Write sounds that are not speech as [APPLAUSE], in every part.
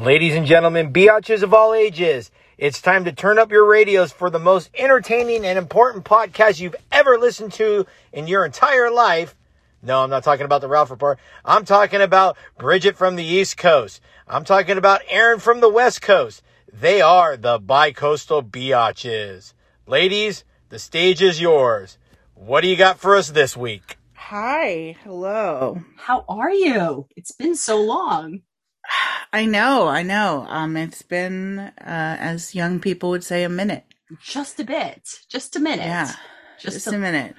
Ladies and gentlemen, biatches of all ages, it's time to turn up your radios for the most entertaining and important podcast you've ever listened to in your entire life. No, I'm not talking about the Ralph Report. I'm talking about Bridget from the East Coast. I'm talking about Aaron from the West Coast. They are the bicoastal biatches. Ladies, the stage is yours. What do you got for us this week? Hi, hello. How are you? It's been so long. I know, I know. Um, it's been, uh, as young people would say, a minute. Just a bit. Just a minute. Yeah, Just, just a, a minute.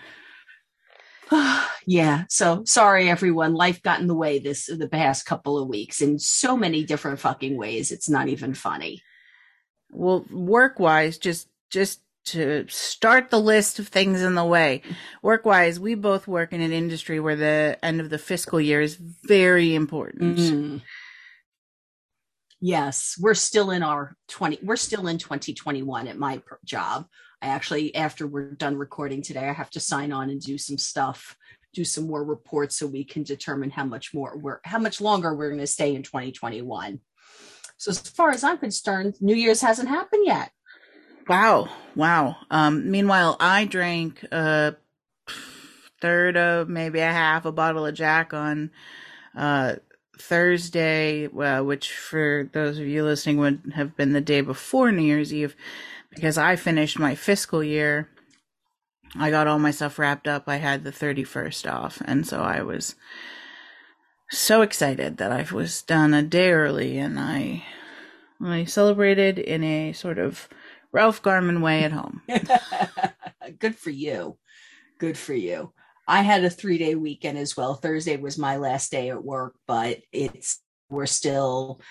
[SIGHS] yeah. So sorry, everyone. Life got in the way this the past couple of weeks in so many different fucking ways. It's not even funny. Well, work wise, just just to start the list of things in the way. Work wise, we both work in an industry where the end of the fiscal year is very important. Mm. Yes, we're still in our 20 we're still in 2021 at my job. I actually after we're done recording today, I have to sign on and do some stuff, do some more reports so we can determine how much more we're how much longer we're going to stay in 2021. So as far as I'm concerned, New Year's hasn't happened yet. Wow, wow. Um, meanwhile, I drank a third of maybe a half a bottle of Jack on uh, Thursday, uh, which for those of you listening would have been the day before New Year's Eve, because I finished my fiscal year. I got all my stuff wrapped up. I had the 31st off, and so I was so excited that I was done a day early, and I I celebrated in a sort of Ralph Garman way at home. [LAUGHS] Good for you. Good for you. I had a three day weekend as well. Thursday was my last day at work, but it's, we're still,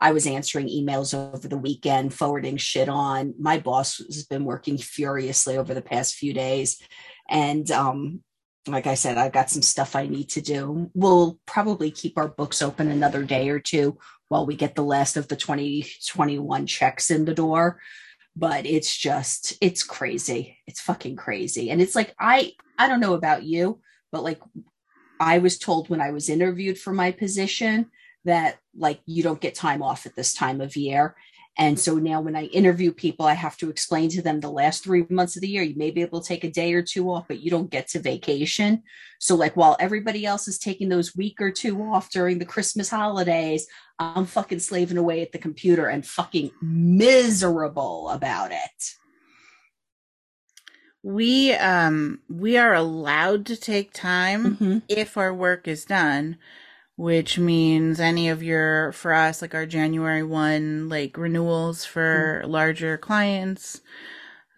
I was answering emails over the weekend, forwarding shit on. My boss has been working furiously over the past few days. And, um, like I said, I've got some stuff I need to do. We'll probably keep our books open another day or two while we get the last of the 2021 checks in the door but it's just it's crazy. It's fucking crazy. And it's like i i don't know about you but like i was told when i was interviewed for my position that like you don't get time off at this time of year. And so now when i interview people i have to explain to them the last three months of the year you may be able to take a day or two off but you don't get to vacation. So like while everybody else is taking those week or two off during the christmas holidays I'm fucking slaving away at the computer and fucking miserable about it. We um we are allowed to take time Mm-hmm. if our work is done, which means any of your for us like our January 1 like renewals for larger clients,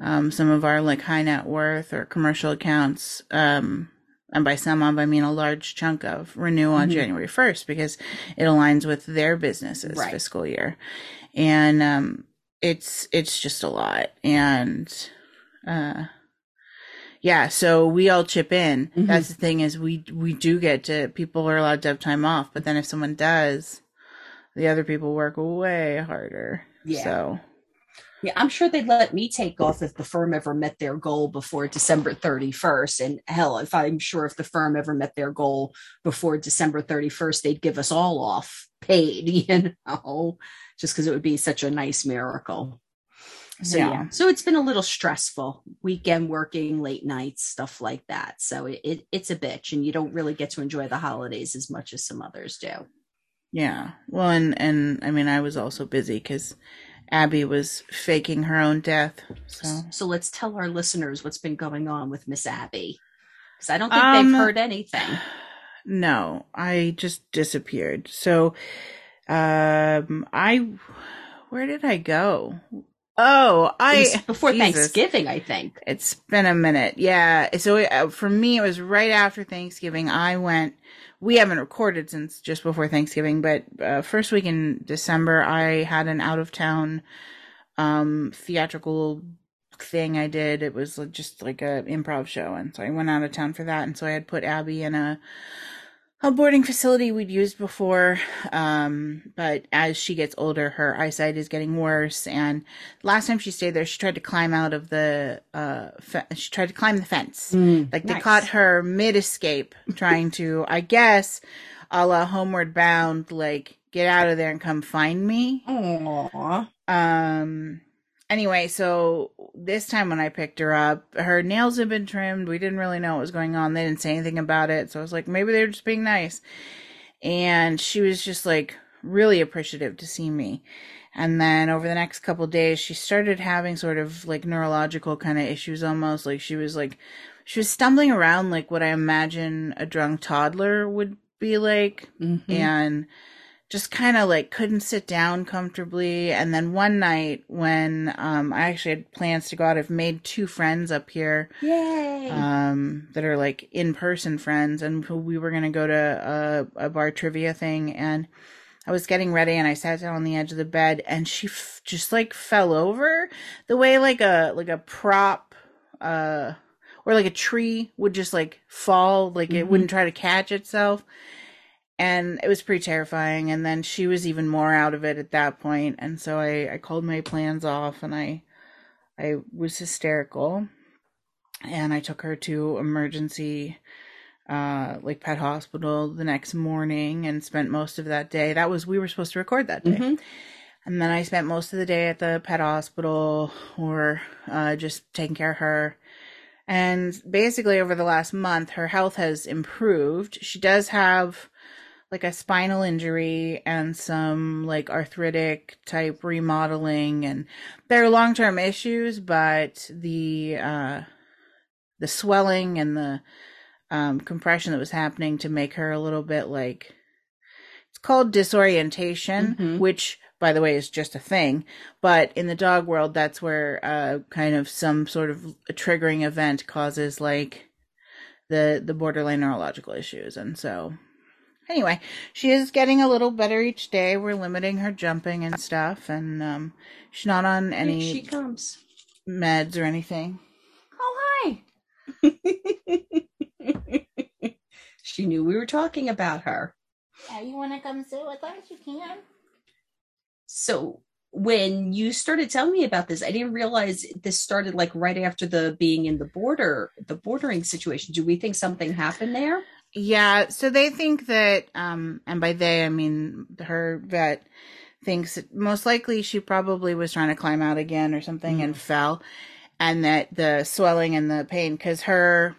um some of our like high net worth or commercial accounts um and by some of I mean a large chunk of renew on Mhm. January 1st because it aligns with their business's Right. fiscal year. And um it's it's just a lot and uh yeah, so we all chip in. Mhm. That's the thing is we we do get to people are allowed to have time off, but then if someone does, the other people work way harder. Yeah. So Yeah, I'm sure they'd let me take off if the firm ever met their goal before December 31st. And hell, if I'm sure if the firm ever met their goal before December 31st, they'd give us all off paid, [LAUGHS] you know, just because it would be such a nice miracle. So yeah. Yeah. so it's been a little stressful weekend working, late nights, stuff like that. So it, it it's a bitch, and you don't really get to enjoy the holidays as much as some others do. yeah. Well, and and I mean I was also busy cuz Abby was faking her own death. So So let's tell our listeners what's been going on with Miss Abby, because I don't think Um, they've heard anything. [SIGHS] No, I just disappeared. So, um, I, where did I go? Oh, I, before Jesus. Thanksgiving, I think. it's been a minute. Yeah. So uh, for me, it was right after Thanksgiving. I went, we haven't recorded since just before Thanksgiving, but uh, first week in December, I had an out of town, um, theatrical thing I did. It was just like a improv show. And so I went out of town for that. And so I had put Abby in a, a boarding facility we'd used before. Um, but as she gets older, her eyesight is getting worse. And last time she stayed there, she tried to climb out of the, uh, fe- she tried to climb the fence. Like they Nice. caught her mid escape trying to, I guess, a la Homeward Bound, like get out of there and come find me. Aww. Um anyway, so this time when I picked her up, her nails had been trimmed. We didn't really know what was going on. They didn't say anything about it. So I was like, maybe they were just being nice. And she was just like really appreciative to see me. And then over the next couple days, she started having sort of like neurological kind of issues almost. Like she was like, she was stumbling around like what I imagine a drunk toddler would be like. Mhm. And just kind of like couldn't sit down comfortably. And then one night when um, I actually had plans to go out, I've made two friends up here Yay. um, that are like in person friends, and we were gonna go to a, a bar trivia thing, and I was getting ready, and I sat down on the edge of the bed, and she f- just like fell over the way like a like a prop, uh, or like a tree would just like fall, like it Mhm. wouldn't try to catch itself. And it was pretty terrifying. And then she was even more out of it at that point. And so I, I called my plans off and I I was hysterical and I took her to emergency uh like pet hospital the next morning and spent most of that day. That was we were supposed to record that day. Mhm. And then I spent most of the day at the pet hospital or uh just taking care of her. And basically over the last month her health has improved. She does have like a spinal injury and some like arthritic type remodeling and they're long-term issues but the uh the swelling and the um compression that was happening to make her a little bit like it's called disorientation Mhm. which by the way is just a thing but in the dog world that's where uh kind of some sort of a triggering event causes like the the borderline neurological issues and so anyway she is getting a little better each day we're limiting her jumping and stuff and um she's not on Here any she comes. meds or anything Oh, hi. [LAUGHS] she knew we were talking about her. yeah you want to come sit with us you can So when you started telling me about this, I didn't realize this started like right after the being in the border, the bordering situation. Do we think something happened there? Yeah, so they think that, um, and by they I mean her vet thinks that most likely she probably was trying to climb out again or something and fell, and that the swelling and the pain because her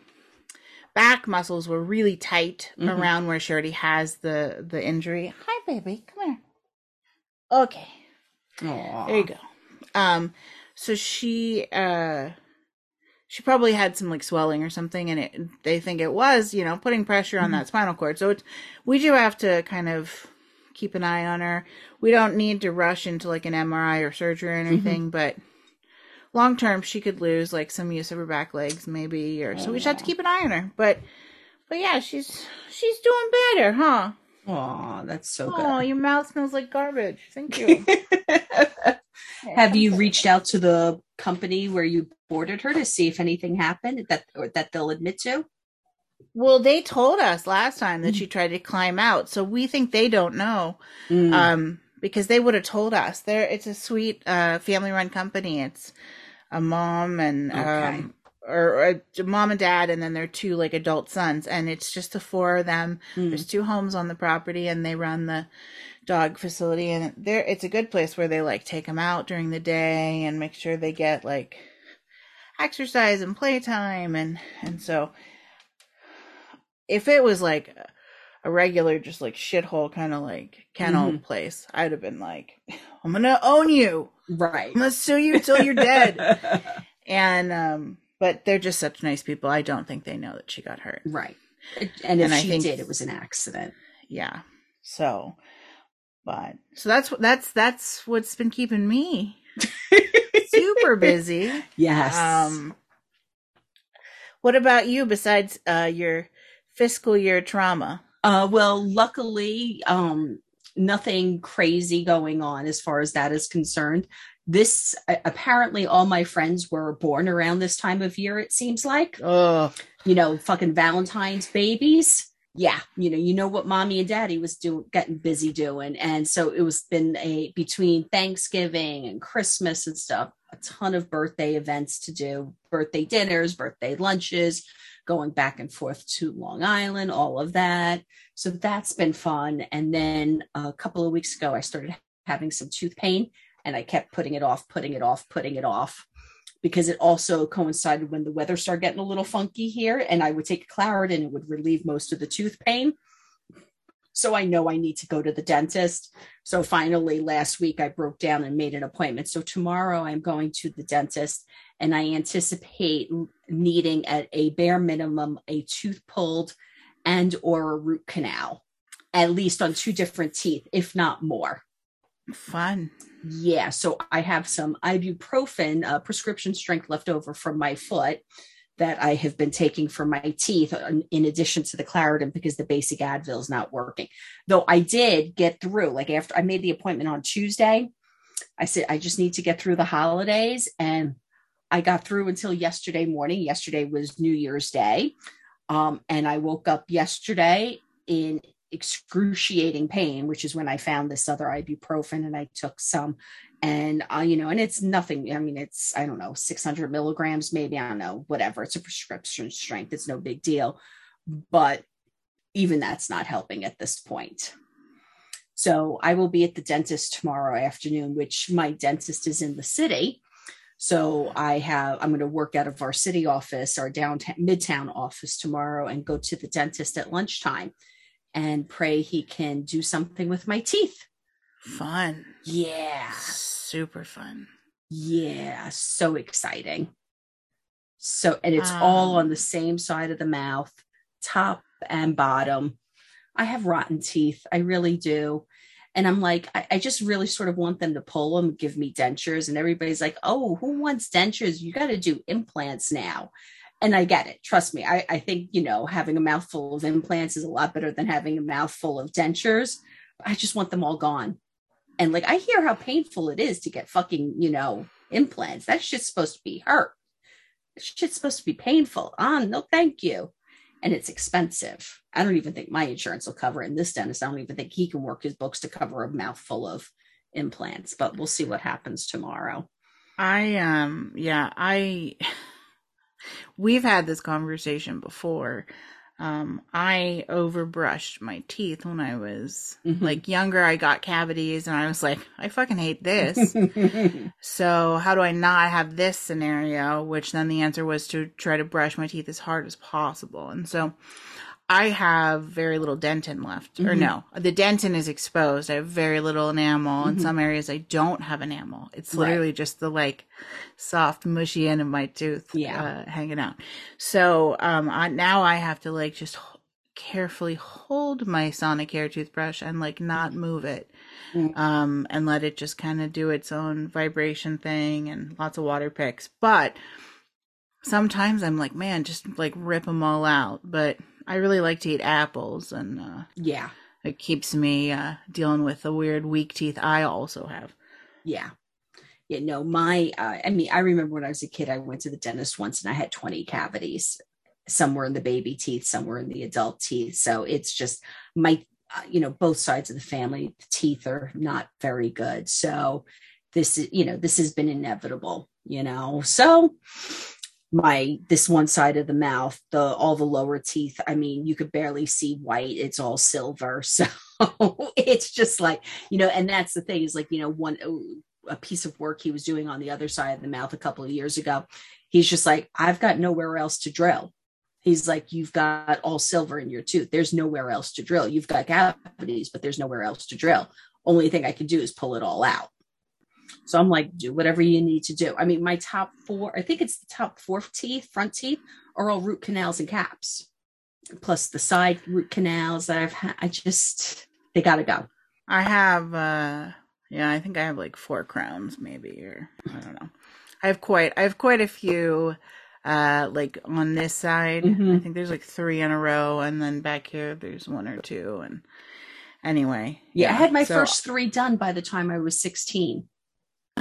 back muscles were really tight Mhm. around where she already has the the injury. Hi, baby, come here. Okay, there you go. Um, so she uh she probably had some like swelling or something and it they think it was you know putting pressure on Mhm. that spinal cord. So it's we do have to kind of keep an eye on her. We don't need to rush into like an mri or surgery or anything but long term she could lose like some use of her back legs maybe or so we just have to keep an eye on her. But but yeah she's she's doing better huh? Aw, that's so good. oh your mouth smells like garbage. Thank you [LAUGHS] Have you reached out to the company where you boarded her to see if anything happened that or that they'll admit to? well they told us last time that Mm. she tried to climb out so we think they don't know Mm. um because they would have told us there it's a sweet uh family run company it's a mom and Okay. um or, or a mom and dad and then their two like adult sons and it's just the four of them Mm. there's two homes on the property and they run the dog facility and there it's a good place where they like take them out during the day and make sure they get like exercise and playtime and and so if it was like a regular just like shithole kind of like kennel Mhm. place i'd have been like i'm gonna own you right. i'm gonna sue you till you're dead [LAUGHS] and um but they're just such nice people i don't think they know that she got hurt right. And if And I she think- did, it was an accident. yeah so but so that's that's that's what's been keeping me [LAUGHS] super busy Yes. um what about you besides uh your fiscal year trauma Uh, well, luckily, um, nothing crazy going on as far as that is concerned. This apparently all my friends were born around this time of year. It seems like oh you know, fucking Valentine's babies. Yeah, you know, you know what mommy and daddy was doing, getting busy doing. And so it was been a between Thanksgiving and Christmas and stuff, a ton of birthday events to do, birthday dinners, birthday lunches, going back and forth to Long Island, all of that. So that's been fun. And then a couple of weeks ago, I started having some tooth pain and I kept putting it off, putting it off, putting it off because it also coincided when the weather started getting a little funky here and I would take Claritin and it would relieve most of the tooth pain. So I know I need to go to the dentist. So finally last week I broke down and made an appointment. So tomorrow I'm going to the dentist and I anticipate needing at a bare minimum a tooth pulled and or a root canal at least on two different teeth if not more. Fun. Yeah, so I have some ibuprofen uh, prescription strength left over from my foot that I have been taking for my teeth uh, in addition to the Claritin because the basic Advil is not working. Though I did get through, like after I made the appointment on Tuesday, I said, I just need to get through the holidays. And I got through until yesterday morning. Yesterday was New Year's Day. Um, and I woke up yesterday in excruciating pain, which is when I found this other ibuprofen and I took some. And, uh, you know, and it's nothing. I mean, it's, I don't know, 600 milligrams, maybe, I don't know, whatever. It's a prescription strength. It's no big deal. But even that's not helping at this point. So I will be at the dentist tomorrow afternoon, which my dentist is in the city. So I have, I'm going to work out of our city office, our downtown, midtown office tomorrow and go to the dentist at lunchtime and pray he can do something with my teeth. Fun. Yeah. Super fun. Yeah. So exciting. So, and it's um, all on the same side of the mouth, top and bottom. I have rotten teeth. I really do. And I'm like, I, I, just really sort of want them to pull them, give me dentures. And everybody's like, oh, who wants dentures? You got to do implants now and I get it. Trust me. I, I think, you know, having a mouthful of implants is a lot better than having a mouthful of dentures. I just want them all gone. And like, I hear how painful it is to get fucking, you know, implants. That shit's supposed to be hurt. That shit's supposed to be painful. Ah, oh, no, thank you. And it's expensive. I don't even think my insurance will cover it. And this dentist, I don't even think he can work his books to cover a mouthful of implants, but we'll see what happens tomorrow. I, um, yeah, I. We've had this conversation before. Um, I overbrushed my teeth when I was mm-hmm. like younger. I got cavities and I was like, I fucking hate this. [LAUGHS] so, how do I not have this scenario? Which then the answer was to try to brush my teeth as hard as possible. And so, I have very little dentin left. Mm-hmm. Or no, the dentin is exposed. I have very little enamel. Mm-hmm. In some areas, I don't have enamel. It's literally right. just the like soft, mushy end of my tooth yeah. uh, hanging out. So um, I, now I have to like just carefully hold my Sonicare toothbrush and like not move it. Mm-hmm. Um, and let it just kind of do its own vibration thing and lots of water picks. But sometimes I'm like, man, just like rip them all out. But I really like to eat apples, and uh, yeah, it keeps me uh, dealing with the weird weak teeth I also have. Yeah, yeah. No, my uh, I mean, I remember when I was a kid, I went to the dentist once, and I had twenty cavities. Somewhere in the baby teeth, somewhere in the adult teeth. So it's just my, uh, you know, both sides of the family the teeth are not very good. So this is, you know, this has been inevitable. You know, so my this one side of the mouth the all the lower teeth. I mean you could barely see white. It's all silver. [LAUGHS] So it's just like you know and that's the thing is like you know one oh, a piece of work he was doing on the other side of the mouth a couple of years ago he's just like i've got nowhere else to drill. He's like you've got all silver in your tooth. There's nowhere else to drill. You've got cavities but there's nowhere else to drill. Only thing i can do is pull it all out so I'm like, do whatever you need to do. I mean, my top four, I think it's the top four teeth, front teeth, are all root canals and caps, plus the side root canals that I've had. I just, they got to go. I have, uh, yeah, I think I have like four crowns, maybe, or I don't know. I have quite, I have quite a few, uh, like on this side. Mm-hmm. I think there's like three in a row, and then back here there's one or two. And anyway, yeah, yeah I had my so, first three done by the time I was 16.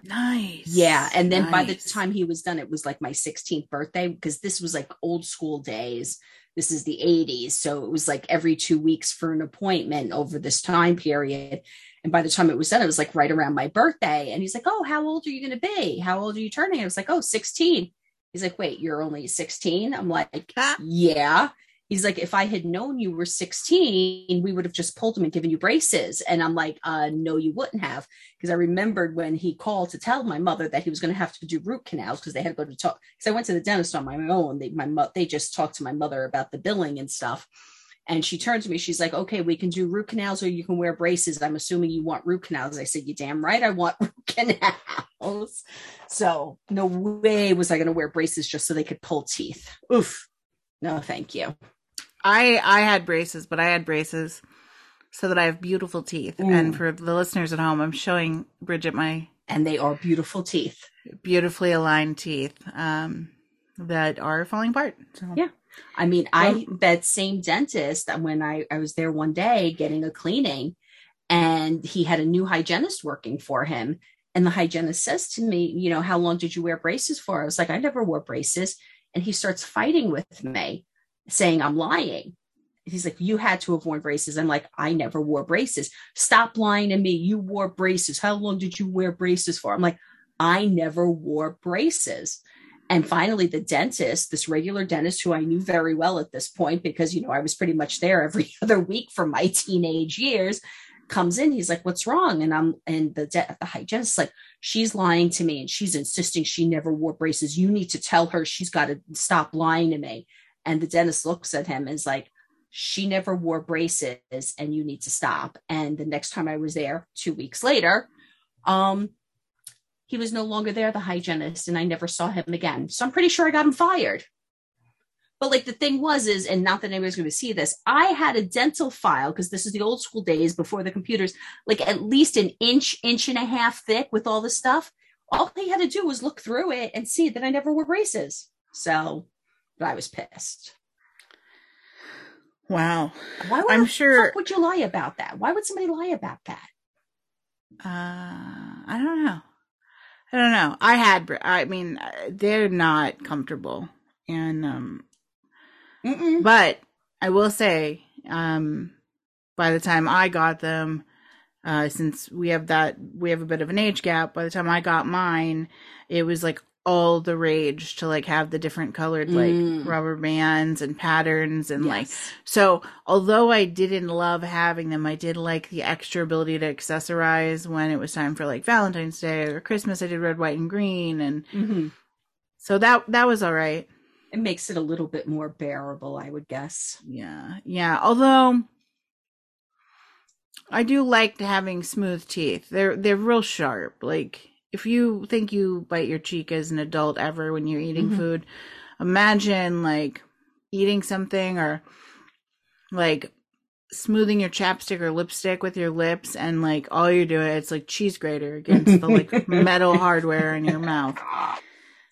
Nice. Yeah. And then nice. by the time he was done, it was like my 16th birthday because this was like old school days. this is the 80s. So it was like every two weeks for an appointment over this time period. And by the time it was done, it was like right around my birthday. And he's like, Oh, how old are you going to be? How old are you turning? I was like, Oh, 16. He's like, Wait, you're only 16? I'm like, ah. Yeah. He's like, if I had known you were 16, we would have just pulled him and given you braces. And I'm like, uh, no, you wouldn't have. Because I remembered when he called to tell my mother that he was going to have to do root canals because they had to go to talk. Because I went to the dentist on my own. They, my mo- they just talked to my mother about the billing and stuff. And she turned to me. She's like, okay, we can do root canals or you can wear braces. I'm assuming you want root canals. I said, you damn right. I want [LAUGHS] root canals. So no way was I going to wear braces just so they could pull teeth. Oof. No, thank you. I I had braces, but I had braces so that I have beautiful teeth. Mm. And for the listeners at home, I'm showing Bridget my And they are beautiful teeth. beautifully aligned teeth um, that are falling apart. So. Yeah. I mean, I that same dentist when I, I was there one day getting a cleaning and he had a new hygienist working for him. And the hygienist says to me, you know, how long did you wear braces for? I was like, I never wore braces. And he starts fighting with me, saying I'm lying. He's like, You had to have worn braces. I'm like, I never wore braces. Stop lying to me. You wore braces. How long did you wear braces for? I'm like, I never wore braces. And finally, the dentist, this regular dentist who I knew very well at this point, because, you know, I was pretty much there every [LAUGHS] other week for my teenage years, comes in. He's like, What's wrong? And I'm, and the, de- the hygienist, like, she's lying to me and she's insisting she never wore braces. You need to tell her she's got to stop lying to me. And the dentist looks at him and is like, She never wore braces and you need to stop. And the next time I was there, two weeks later, um, he was no longer there, the hygienist, and I never saw him again. So I'm pretty sure I got him fired. But like the thing was, is, and not that anybody's going to see this, I had a dental file because this is the old school days before the computers, like at least an inch, inch and a half thick with all the stuff. All he had to do was look through it and see that I never wore braces. So, but I was pissed. Wow. Why would I'm sure- fuck would you lie about that? Why would somebody lie about that? Uh, I don't know. I don't know. I had. I mean, uh, they're not comfortable, and um, Mm-mm. but I will say, um, by the time I got them, uh, since we have that, we have a bit of an age gap. By the time I got mine, it was like all the rage to like have the different colored like Mm. rubber bands and patterns and like so although I didn't love having them, I did like the extra ability to accessorize when it was time for like Valentine's Day or Christmas. I did red, white, and green, and Mhm. so that that was all right. it makes it a little bit more bearable, I would guess. Yeah, yeah. Although I do like having smooth teeth. They're they're real sharp. Like if you think you bite your cheek as an adult ever when you're eating Mhm. food, imagine like eating something or like smoothing your chapstick or lipstick with your lips and like all you're doing it's like cheese grater against the like [LAUGHS] metal hardware in your mouth.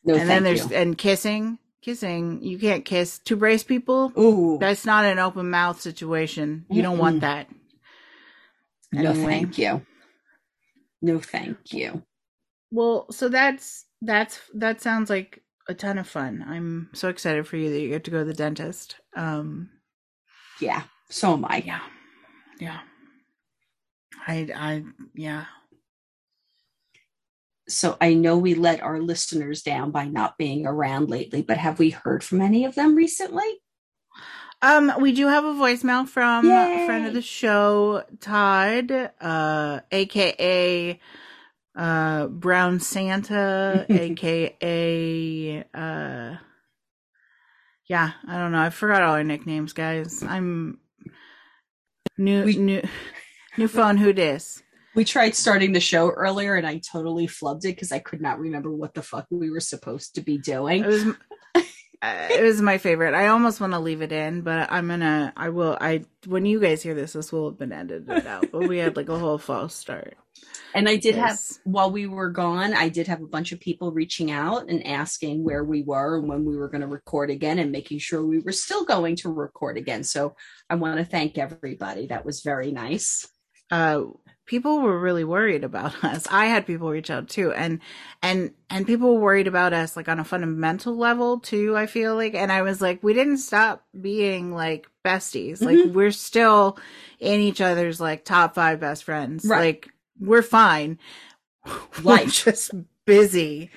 No, and then there's you. and kissing. Kissing, you can't kiss to brace people. Ooh, That's not an open mouth situation. You don't want that. no, thank you. No, thank you. Well, so that's that's that sounds like a ton of fun. I'm so excited for you that you get to go to the dentist. Um Yeah, so am I. yeah. Yeah. I I yeah. So I know we let our listeners down by not being around lately, but have we heard from any of them recently? Um we do have a voicemail from a friend of the show, Todd, uh aka uh Brown Santa, [LAUGHS] aka uh yeah, I don't know. I forgot all our nicknames, guys. I'm new We- new new phone who dis. We tried starting the show earlier and I totally flubbed it because I could not remember what the fuck we were supposed to be doing. It was uh, it was my favorite. I almost want to leave it in, but I'm gonna I will I when you guys hear this this will have been edited out. But we had like a whole false start. And I did have, while we were gone, I did have a bunch of people reaching out and asking where we were and when we were going to record again and making sure we were still going to record again. So I want to thank everybody. That was very nice. uh people were really worried about [LAUGHS] us. I had people reach out too, and and and people were worried about us like on a fundamental level too. I feel like, and I was like, we didn't stop being like besties. Like Mhm. we're still in each other's like top five best friends. Right. Like we're fine. [LAUGHS] We're Life. just busy.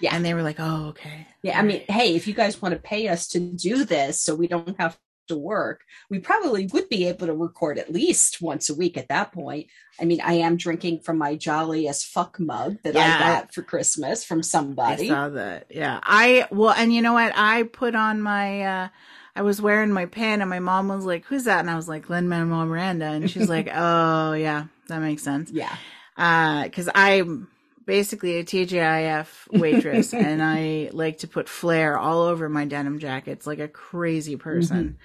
Yeah. And they were like, oh, okay. Yeah, I mean, hey, if you guys want to pay us to do this so we don't have to work, we probably would be able to record at least once a week at that point. I mean, I am drinking from my jolly as fuck mug that Yeah, I got for Christmas from I somebody. saw that. Yeah. I, well, and you know what? I put on my, uh, I was wearing my pin and my mom was like, who's that? And I was like, Lin-Manuel Miranda. And she's like, [LAUGHS] oh, yeah, that makes sense. Yeah. Uh, cause I'm basically a TGIF waitress [LAUGHS] and I like to put flair all over my denim jackets like a crazy person.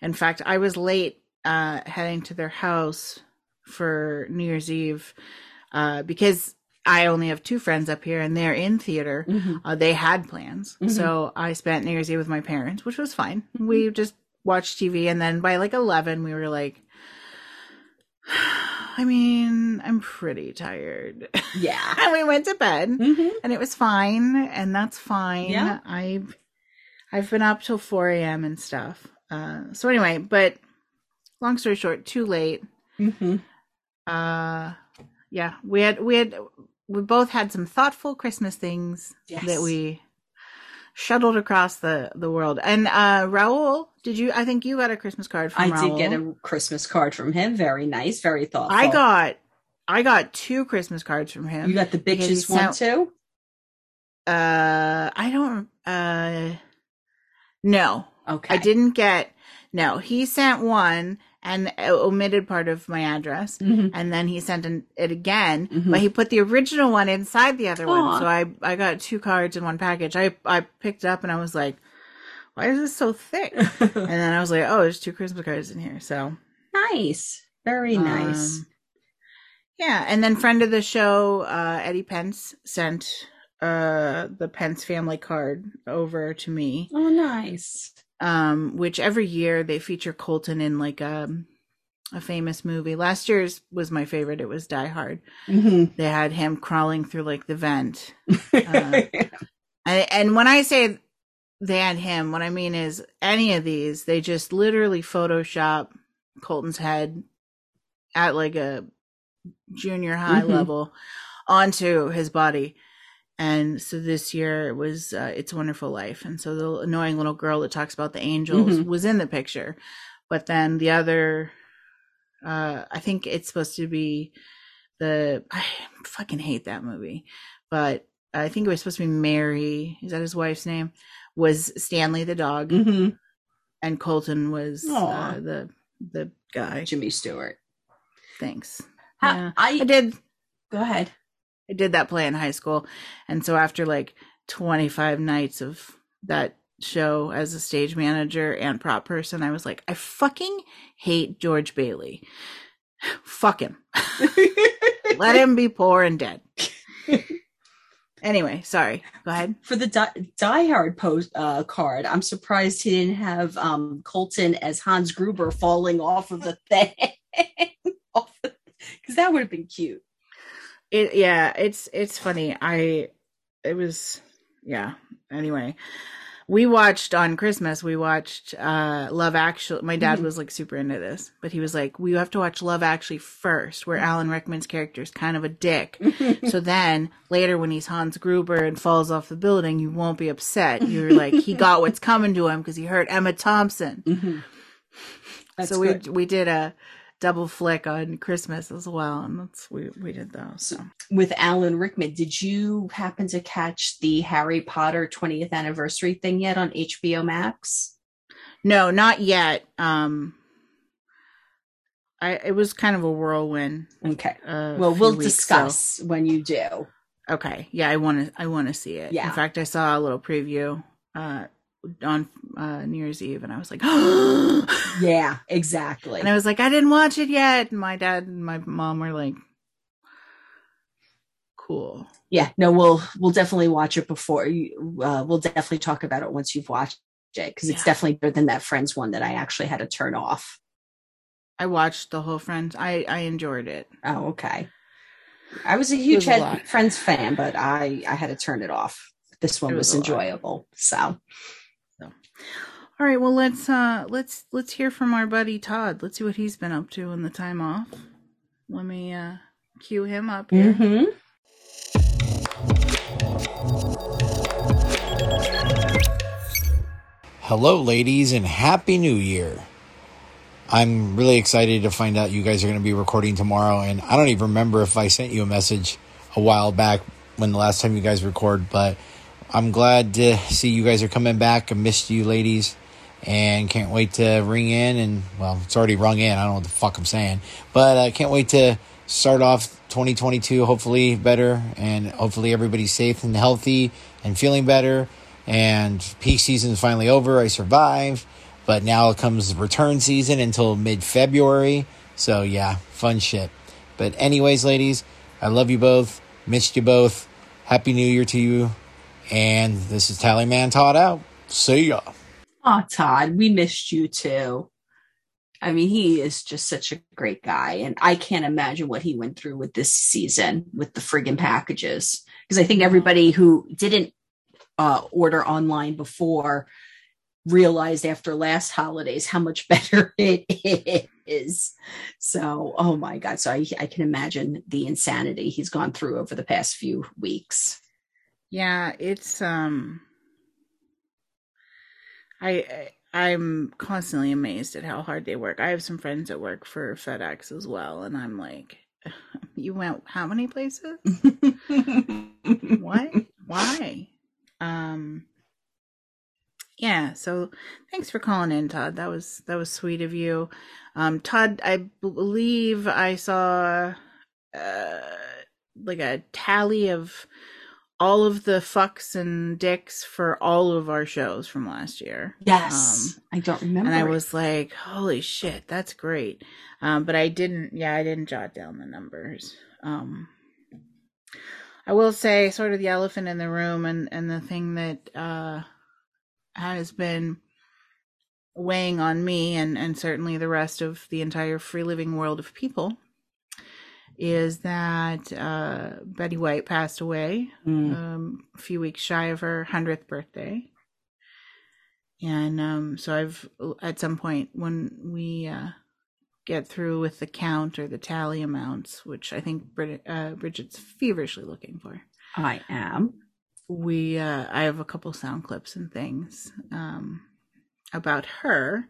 In fact, I was late, uh, heading to their house for New Year's Eve, uh, because I only have two friends up here and they're in theater. Mhm. Uh, they had plans. Mhm. So I spent New Year's Eve with my parents, which was fine. We just watched TV and then by like 11 we were like [SIGHS] I mean, I'm pretty tired. Yeah. [LAUGHS] and we went to bed Mhm. and it was fine and that's fine. Yeah. I've I've been up till 4 a.m. and stuff. Uh so anyway, but long story short, too late. Mhm. Uh yeah, we had we had we both had some thoughtful Christmas things Yes. that we shuttled across the the world. And uh Raul, did you I think you got a Christmas card from I Raul. did get a Christmas card from him. Very nice. Very thoughtful. I got I got two Christmas cards from him. You got the bitches one sent- too? uh I don't uh no. Okay. I didn't get no. He sent one and omitted part of my address. Mhm. and then he sent an, it again, Mhm. but he put the original one inside the other Aw. one. So I I got two cards in one package. I I picked it up and I was like, why is this so thick? [LAUGHS] and then I was like, oh, there's two Christmas cards in here. So nice. Very nice. um, yeah, and then friend of the show, uh, Eddie Pence sent uh the Pence family card over to me. oh, nice. Um, which every year they feature Colton in like um, a famous movie. Last year's was my favorite. It was Die Hard. Mhm. They had him crawling through like the vent. [LAUGHS] Uh, And, and when I say they had him, what I mean is any of these, they just literally Photoshop Colton's head at like a junior high Mhm. level onto his body. And so this year it was uh, It's a Wonderful Life. And so the annoying little girl that talks about the angels Mhm. was in the picture. But then the other, uh, I think it's supposed to be the, I fucking hate that movie. But I think it was supposed to be Mary. Is that his wife's name? Was Stanley the dog, Mhm. and Colton was uh, the the guy. Jimmy Stewart. Thanks. Ha- Yeah. I, I did. go ahead. I did that play in high school, and so after like twenty five nights of that show as a stage manager and prop person, I was like, I fucking hate George Bailey. [SIGHS] Fuck him. [LAUGHS] Let him be poor and dead. [LAUGHS] Anyway, sorry. Go ahead. For the Die, Die Hard post uh, card, I'm surprised he didn't have um, Colton as Hans Gruber falling off of the [LAUGHS] thing. Because that would have been cute. It yeah, it's it's funny. I it was yeah. Anyway, we watched on Christmas. We watched uh Love Actually. My dad Mhm. was like super into this, but he was like, "We have to watch Love Actually first, where Alan Rickman's character is kind of a dick. [LAUGHS] so then later, when he's Hans Gruber and falls off the building, you won't be upset. You're [LAUGHS] like, he got what's coming to him because he hurt Emma Thompson. Mhm. That's so we good. we did a double flick on Christmas as well, and that's we we did those. So. With Alan Rickman, did you happen to catch the Harry Potter 20th anniversary thing yet on HBO Max? No, not yet. Um, I it was kind of a whirlwind. Okay. Uh, Well, we'll weeks, discuss when you do. okay, yeah, I want to. I want to see it. Yeah. In fact, I saw a little preview uh, on uh, New Year's Eve, and I was like, [GASPS] Yeah, exactly. and I was like, I didn't watch it yet. And my dad and my mom were like, cool. yeah, no, we'll we'll definitely watch it before you. Uh, we'll definitely talk about it once you've watched it because it's definitely better than that Friends one that I actually had to turn off. I watched the whole Friends. I I enjoyed it. Oh, okay. I was a huge was a Friends fan, but I I had to turn it off. This one It was, was a lot. enjoyable. So All right, well let's uh let's let's hear from our buddy Todd. Let's see what he's been up to in the time off. Let me uh cue him up here. Mhm. Hello, ladies, and Happy New Year. I'm really excited to find out you guys are going to be recording tomorrow. And I don't even remember if I sent you a message a while back when the last time you guys record, but I'm glad to see you guys are coming back. I missed you, ladies, and can't wait to ring in. And well, it's already rung in. I don't know what the fuck I'm saying, but I can't wait to start off 2022 hopefully better and hopefully everybody's safe and healthy and feeling better. And peak season is finally over. I survived. But now comes return season until mid-february. So yeah fun shit. But anyways ladies i love you both. Missed you both. Happy new year to you and this is tallyman todd out see ya Oh, Todd, we missed you too. I mean, he is just such a great guy, and I can't imagine what he went through with this season with the friggin' packages. Because I think everybody who didn't uh, order online before realized after last holidays how much [LAUGHS] better it is. So, oh my God! So I, I can imagine the insanity he's gone through over the past few weeks. Yeah, it's um I I- I'm constantly amazed at how hard they work. I have some friends that work for FedEx as well and I'm like [LAUGHS] you went how many places? [LAUGHS] what? Why? Um yeah, so thanks for calling in, Todd. That was that was sweet of you. Um Todd, I believe I saw uh like a tally of all of the fucks and dicks for all of our shows from last year. Yes, I don't remember. Um, And I it. was like, holy shit, that's great. Um, but I didn't, yeah, I didn't jot down the numbers. Um, I will say, sort of the elephant in the room and, and the thing that uh, has been weighing on me and, and certainly the rest of the entire free living world of people is that uh, Betty White passed away Mm. um, a few weeks shy of her 100th birthday. And um, so I've, at some point when we uh, get through with the count or the tally amounts, which I think Brid- uh, Bridget's feverishly looking for, I am. we, uh, I have a couple sound clips and things um, about her.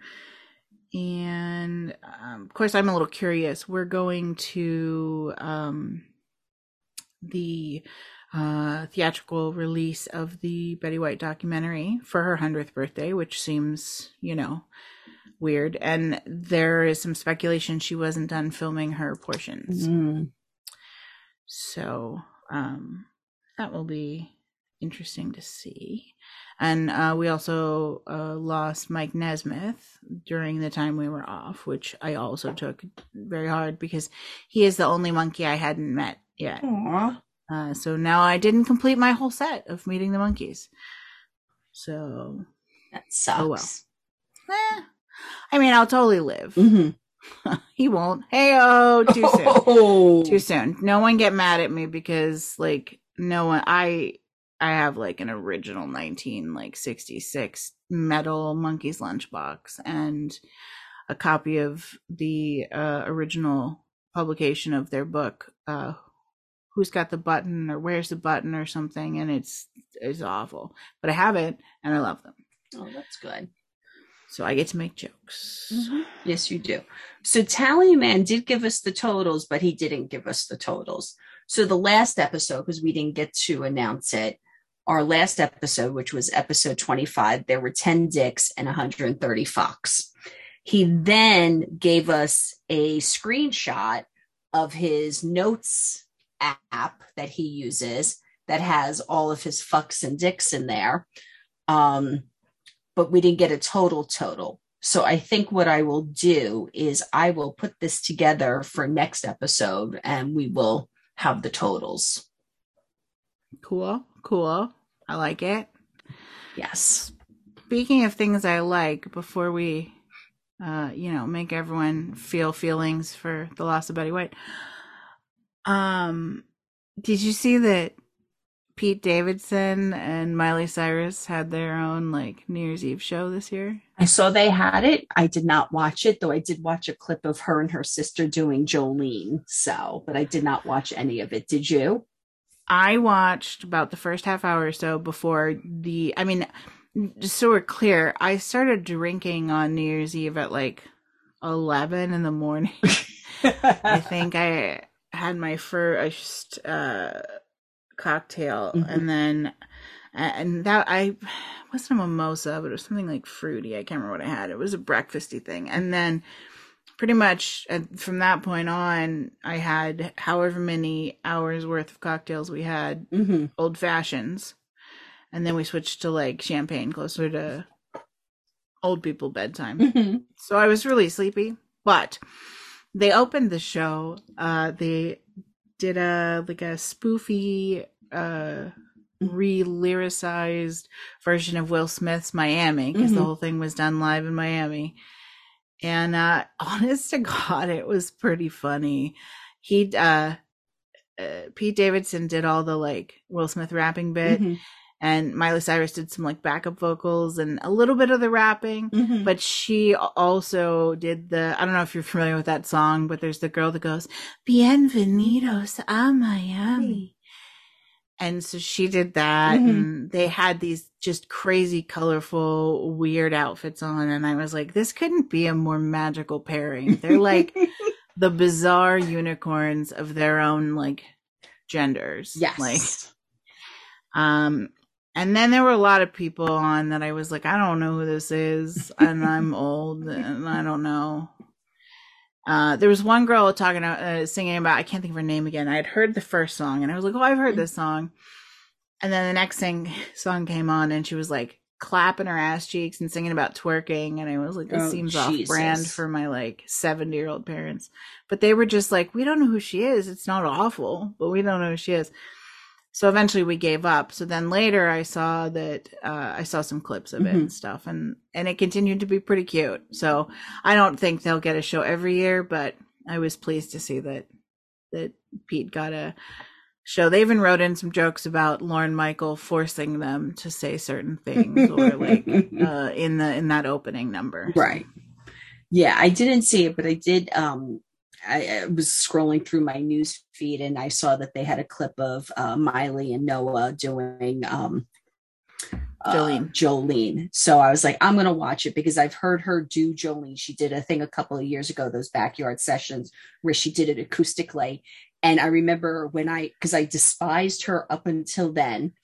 And um, of course, I'm a little curious. We're going to um, the uh, theatrical release of the Betty White documentary for her 100th birthday, which seems, you know, weird. And there is some speculation she wasn't done filming her portions. Mm. So um, that will be interesting to see. And uh, we also uh, lost Mike Nesmith during the time we were off, which I also took very hard because he is the only Monkee I hadn't met yet. Uh, so now I didn't complete my whole set of meeting the Monkees. So, That sucks. Oh, well. eh, I mean, I'll totally live. Mhm. [LAUGHS] he won't. Hey, oh, too soon. [LAUGHS] Oh. too soon. No one get mad at me because like no one I I have like an original 19 like 66 metal Monkees lunchbox and a copy of the uh original publication of their book uh who's got the button or where's the button or something and it's it's awful but i have it and i love them Oh, that's good. so i get to make jokes Yes, you do. So Tallyman did give us the totals, but he didn't give us the totals. So the last episode, because we didn't get to announce it, our last episode, which was episode 25, there were 10 dicks and 130 fucks. He then gave us a screenshot of his notes app that he uses that has all of his fucks and dicks in there. Um, but we didn't get a total total. So I think what I will do is I will put this together for next episode and we will have the totals. cool cool i like it Yes. Speaking of things I like, before we uh, you know, make everyone feel feelings for the loss of Betty White. Um, did you see that Pete Davidson and Miley Cyrus had their own like New Year's Eve show this year? I saw they had it. I did not watch it, though I did watch a clip of her and her sister doing Jolene. So, but I did not watch any of it. Did you? I watched about the first half hour or so before the. I mean, just so we're clear, I started drinking on New Year's Eve at like eleven in the morning. [LAUGHS] I think I had my first uh, cocktail, Mhm. and then and that I wasn't a mimosa, but it was something like fruity. I can't remember what I had. It was a breakfasty thing, and then pretty much uh, from that point on, I had however many hours worth of cocktails we had, Mm-hmm. old fashions, and then we switched to like champagne closer to old people bedtime. Mm-hmm. So I was really sleepy, but they opened the show. Uh, they did a like a spoofy, uh, re-lyricized version of Will Smith's Miami because the Mhm. whole thing was done live in Miami. And uh, [LAUGHS] honest to God, it was pretty funny. He, uh, uh, Pete Davidson did all the like Will Smith rapping bit, Mhm. and Miley Cyrus did some like backup vocals and a little bit of the rapping Mhm. but she also did the I don't know if you're familiar with that song, but there's the girl that goes Bienvenidos a Miami. And so she did that Mhm. and they had these just crazy colorful weird outfits on and I was like this couldn't be a more magical pairing. They're like [LAUGHS] the bizarre unicorns of their own like genders. yes. Like um, and then there were a lot of people on that I was like, I don't know who this is, and I'm old, and I don't know. Uh, there was one girl talking, uh, singing about, I can't think of her name again. I had heard the first song, and I was like, oh, I've heard this song. And then the next thing song came on, and she was like clapping her ass cheeks and singing about twerking, and I was like, this Oh, seems off brand for my like seventy year old parents. But they were just like, we don't know who she is. It's not awful, but we don't know who she is so eventually we gave up. So then later i saw that uh, i saw some clips of it Mhm. and stuff and and it continued to be pretty cute. So i don't think they'll get a show every year but i was pleased to see that that pete got a show. They even wrote in some jokes about lorne michael forcing them to say certain things or like [LAUGHS] uh in the in that opening number right. Yeah i didn't see it but i did um I, I was scrolling through my news feed and i saw that they had a clip of uh, miley and noah doing um uh, Jolene. Jolene. So I was like, I'm going to watch it because I've heard her do Jolene. She did a thing a couple of years ago, those backyard sessions where she did it acoustically. And I remember when I, because I despised her up until then.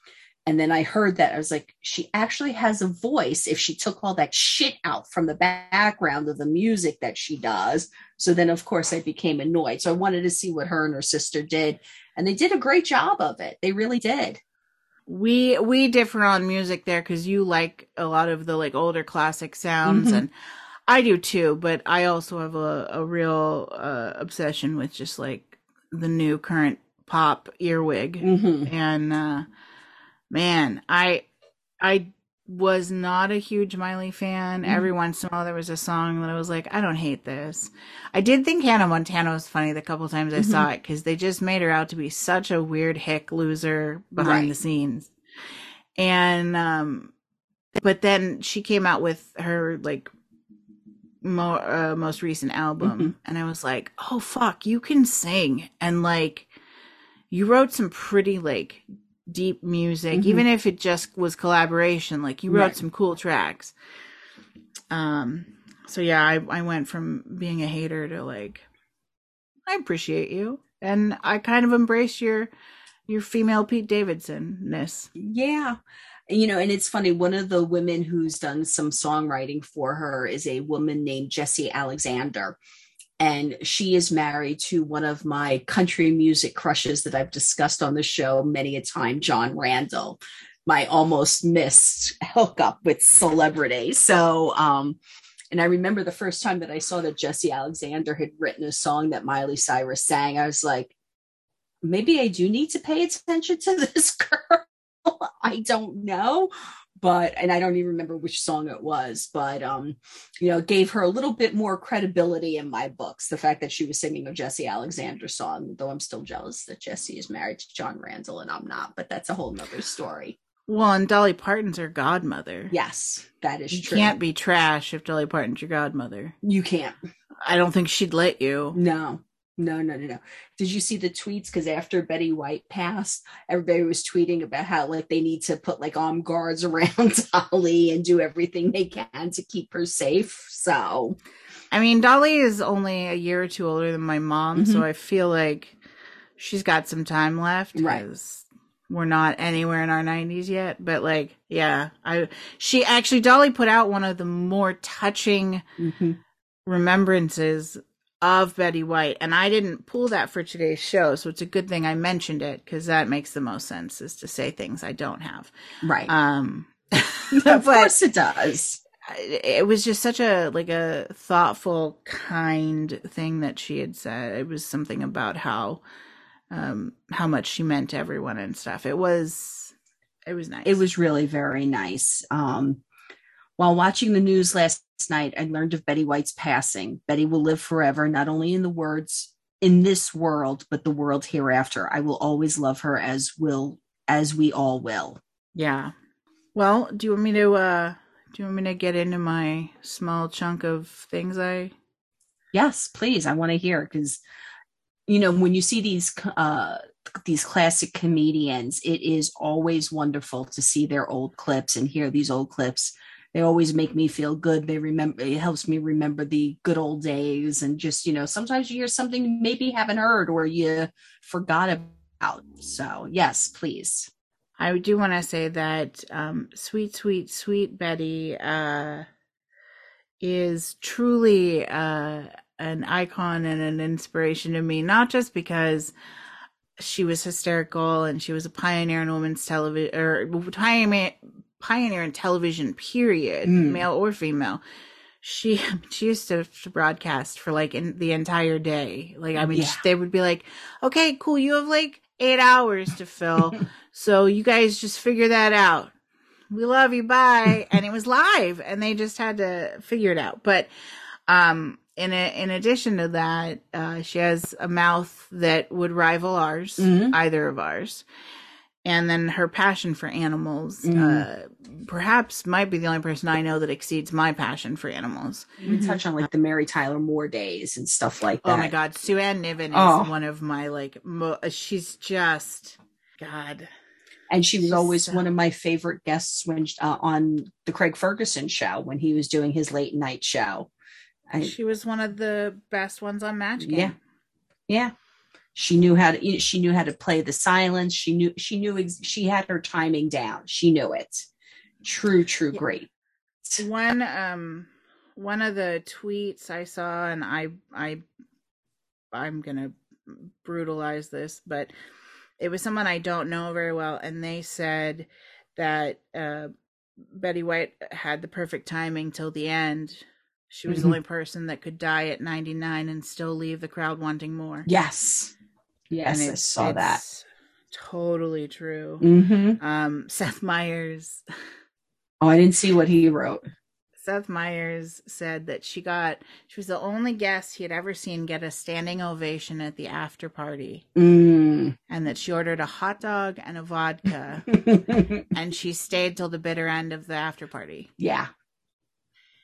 And then I heard that I was like, she actually has a voice if she took all that shit out from the background of the music that she does. So then, of course, I became annoyed. So I wanted to see what her and her sister did. And they did a great job of it. They really did. we we differ on music there because you like a lot of the like older classic sounds Mhm. and i do too but i also have a, a real uh, obsession with just like the new current pop earwig Mhm. and uh man i i was not a huge miley fan Mhm. every once in a while there was a song that i was like i don't hate this i did think hannah montana was funny the couple times i saw it because they just made her out to be such a weird hick loser behind Right. the scenes and um but then she came out with her like mo- uh, most recent album Mhm. and i was like oh fuck you can sing and like you wrote some pretty like deep music Mhm. even if it just was collaboration like you wrote Right. some cool tracks um so yeah I, I went from being a hater to like i appreciate you and i kind of embrace your your female pete davidson ness Yeah. You know, and it's funny, one of the women who's done some songwriting for her is a woman named Jessi Alexander. And she is married to one of my country music crushes that I've discussed on the show many a time, Jon Randall, my almost missed hookup with celebrity. So, um, and I remember the first time that I saw that Jessi Alexander had written a song that Miley Cyrus sang, I was like, maybe I do need to pay attention to this [LAUGHS] girl. I don't know. But and I don't even remember which song it was, but um, you know, gave her a little bit more credibility in my books. The fact that she was singing a Jessi Alexander song, though I'm still jealous that Jessi is married to Jon Randall and I'm not, but that's a whole nother story. Well, and Dolly Parton's her godmother. Yes, that is you true. can't be trash if Dolly Parton's your godmother. You can't. I don't think she'd let you. No, no, no, no, no. Did you see the tweets? Because after Betty White passed, everybody was tweeting about how like they need to put like armed guards [LAUGHS] around Dolly and do everything they can to keep her safe. So, I mean, Dolly is only a year or two older than my mom, so Mhm. I feel like she's got some time left. Right. We're not anywhere in our 90s yet, but like, yeah, I she actually Dolly put out one of the more touching mhm. remembrances of Betty White, and I didn't pull that for today's show, so it's a good thing I mentioned it because that makes the most sense is to say things I don't have. right. Um, [LAUGHS] [LAUGHS] of but course it does. it was just such a like a thoughtful, kind thing that she had said. It was something about how um how much she meant to everyone and stuff. It was it was nice. It was really very nice. Um, while watching the news last night, I learned of Betty White's passing. Betty will live forever, not only in the words in this world, but the world hereafter. I will always love her as will as we all will. yeah. Well, do you want me to uh do you want me to get into my small chunk of things I Yes, please. I want to hear because you know when you see these uh these classic comedians, it is always wonderful to see their old clips and hear these old clips. They always make me feel good. They remember it helps me remember the good old days and just you know sometimes you hear something you maybe haven't heard or you forgot about. So yes, please. I do want to say that um, sweet, sweet, sweet Betty uh, is truly uh, an icon and an inspiration to me, not just because she was hysterical and she was a pioneer in women's television or pioneer in television, period, Mm. male or female. She [LAUGHS] she used to, to broadcast for like in the entire day. Like I mean, Yeah. they would be like, "Okay, cool, you have like eight hours to fill." [LAUGHS] So you guys just figure that out. We love you. Bye. [LAUGHS] and it was live and they just had to figure it out. But, um, in a, in addition to that, uh, she has a mouth that would rival ours, Mhm. either of ours. And then her passion for animals, Mm. uh, perhaps might be the only person I know that exceeds my passion for animals. We touch on like the Mary Tyler Moore days and stuff like that. Oh my God. Sue Ann Niven is Oh. one of my like, mo- she's just, God. and she was She's always so- one of my favorite guests when uh, on the Craig Ferguson show when he was doing his late night show. I, She was one of the best ones on Match Game. Yeah. yeah, she knew how to. She knew how to play the silence. She knew. She knew. Ex- she had her timing down. She knew it. True, true, Yeah. great. one um one of the tweets i saw and i i i'm gonna brutalize this but it was someone i don't know very well and they said that uh betty white had the perfect timing till the end she was Mhm. the only person that could die at 99 and still leave the crowd wanting more Yes, yes, and I saw that. totally true Mm-hmm. um [LAUGHS] seth meyers Oh, I didn't see what he wrote. Seth Meyers said that she got she was the only guest he had ever seen get a standing ovation at the after party Mm. and that she ordered a hot dog and a vodka [LAUGHS] and she stayed till the bitter end of the after party. yeah,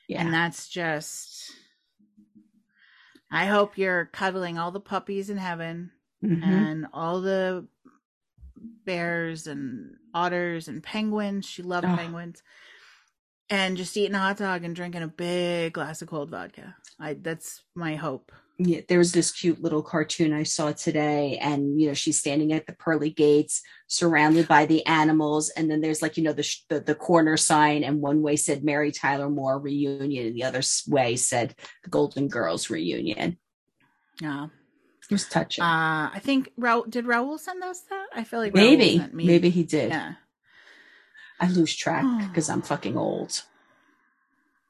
yeah. And that's just I hope you're cuddling all the puppies in heaven Mhm. and all the bears and otters and penguins. She loved Oh. penguins. And just eating a hot dog and drinking a big glass of cold vodka. I that's my hope. yeah, there was this cute little cartoon I saw today, and you know she's standing at the pearly gates, surrounded by the animals, and then there's like you know the sh- the, the corner sign, and one way said Mary Tyler Moore reunion, and the other way said the Golden Girls reunion. Yeah. It was touching. Uh I think Raul did Raul send us that? I feel like Raul maybe, sent me. maybe he did. Yeah. I lose track because I'm fucking old.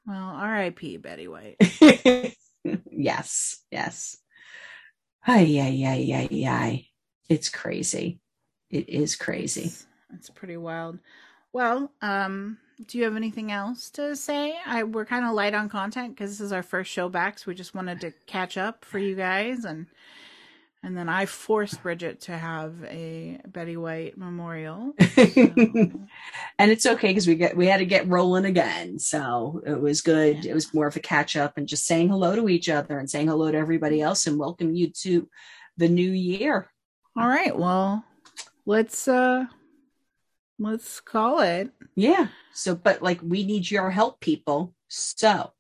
Well, R.I.P. Betty White. [LAUGHS] yes, yes. Ay, ay, ay, ay, ay. It's crazy. It is crazy. It's, it's pretty wild. Well, um, do you have anything else to say? I we're kind of light on content because this is our first show back, so we just wanted to catch up for you guys, and and then I forced Bridget to have a Betty White memorial, so. [LAUGHS] and it's okay because we get we had to get rolling again, so it was good. Yeah. It was more of a catch up and just saying hello to each other and saying hello to everybody else and welcome you to the new year. All right, well, let's uh let's call it. Yeah. So, but like we need your help, people. So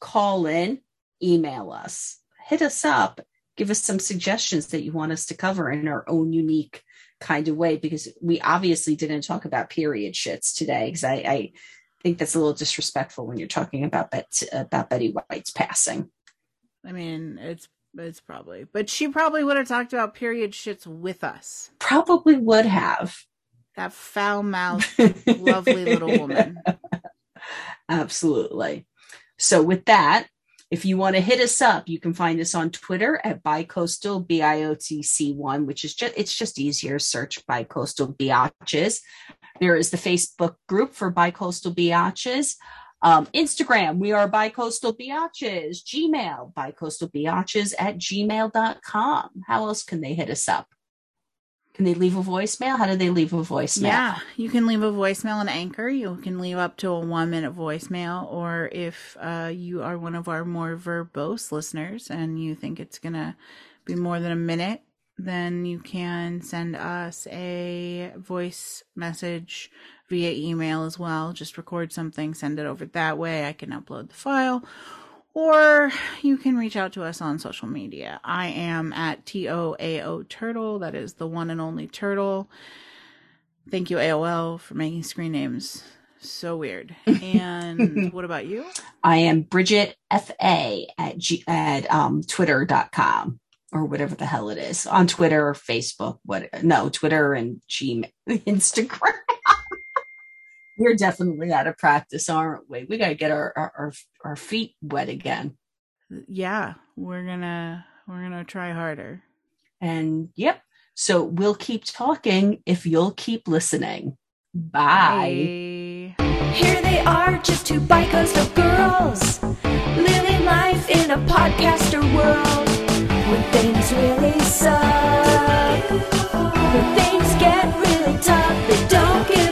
call in, email us, hit us up, give us some suggestions that you want us to cover in our own unique kind of way, because we obviously didn't talk about period shits today, because I, I think that's a little disrespectful when you're talking about Bet- about Betty White's passing. I mean, it's it's probably, but she probably would have talked about period shits with us. Probably would have. That foul mouthed, [LAUGHS] lovely little woman. Absolutely. So, with that, if you want to hit us up, you can find us on Twitter at bicoastal B I O T C one, which is just it's just easier. Search bicoastal biatches. There is the Facebook group for bicoastal biatches. Um, Instagram, we are bicoastal biatches. Gmail, bicoastal biatches at gmail.com. How else can they hit us up? Can they leave a voicemail? How do they leave a voicemail? Yeah, you can leave a voicemail on Anchor. You can leave up to a one minute voicemail. Or if uh, you are one of our more verbose listeners and you think it's going to be more than a minute, then you can send us a voice message via email as well. Just record something, send it over that way. I can upload the file or you can reach out to us on social media. I am at TOAO Turtle. That is the one and only Turtle. Thank you, AOL, for making screen names so weird. [LAUGHS] And what about you? I am Bridget FA at, G- at um, twitter.com or whatever the hell it is on Twitter or Facebook. What? No, Twitter and Gmail, [LAUGHS] Instagram we're definitely out of practice, aren't we? We got to get our, our our feet wet again. Yeah, we're gonna we're gonna try harder. And yep. So we'll keep talking if you'll keep listening. Bye. Bye. Here they are, just two bikers of girls living life in a podcaster world when things really suck. When things get really tough, they don't give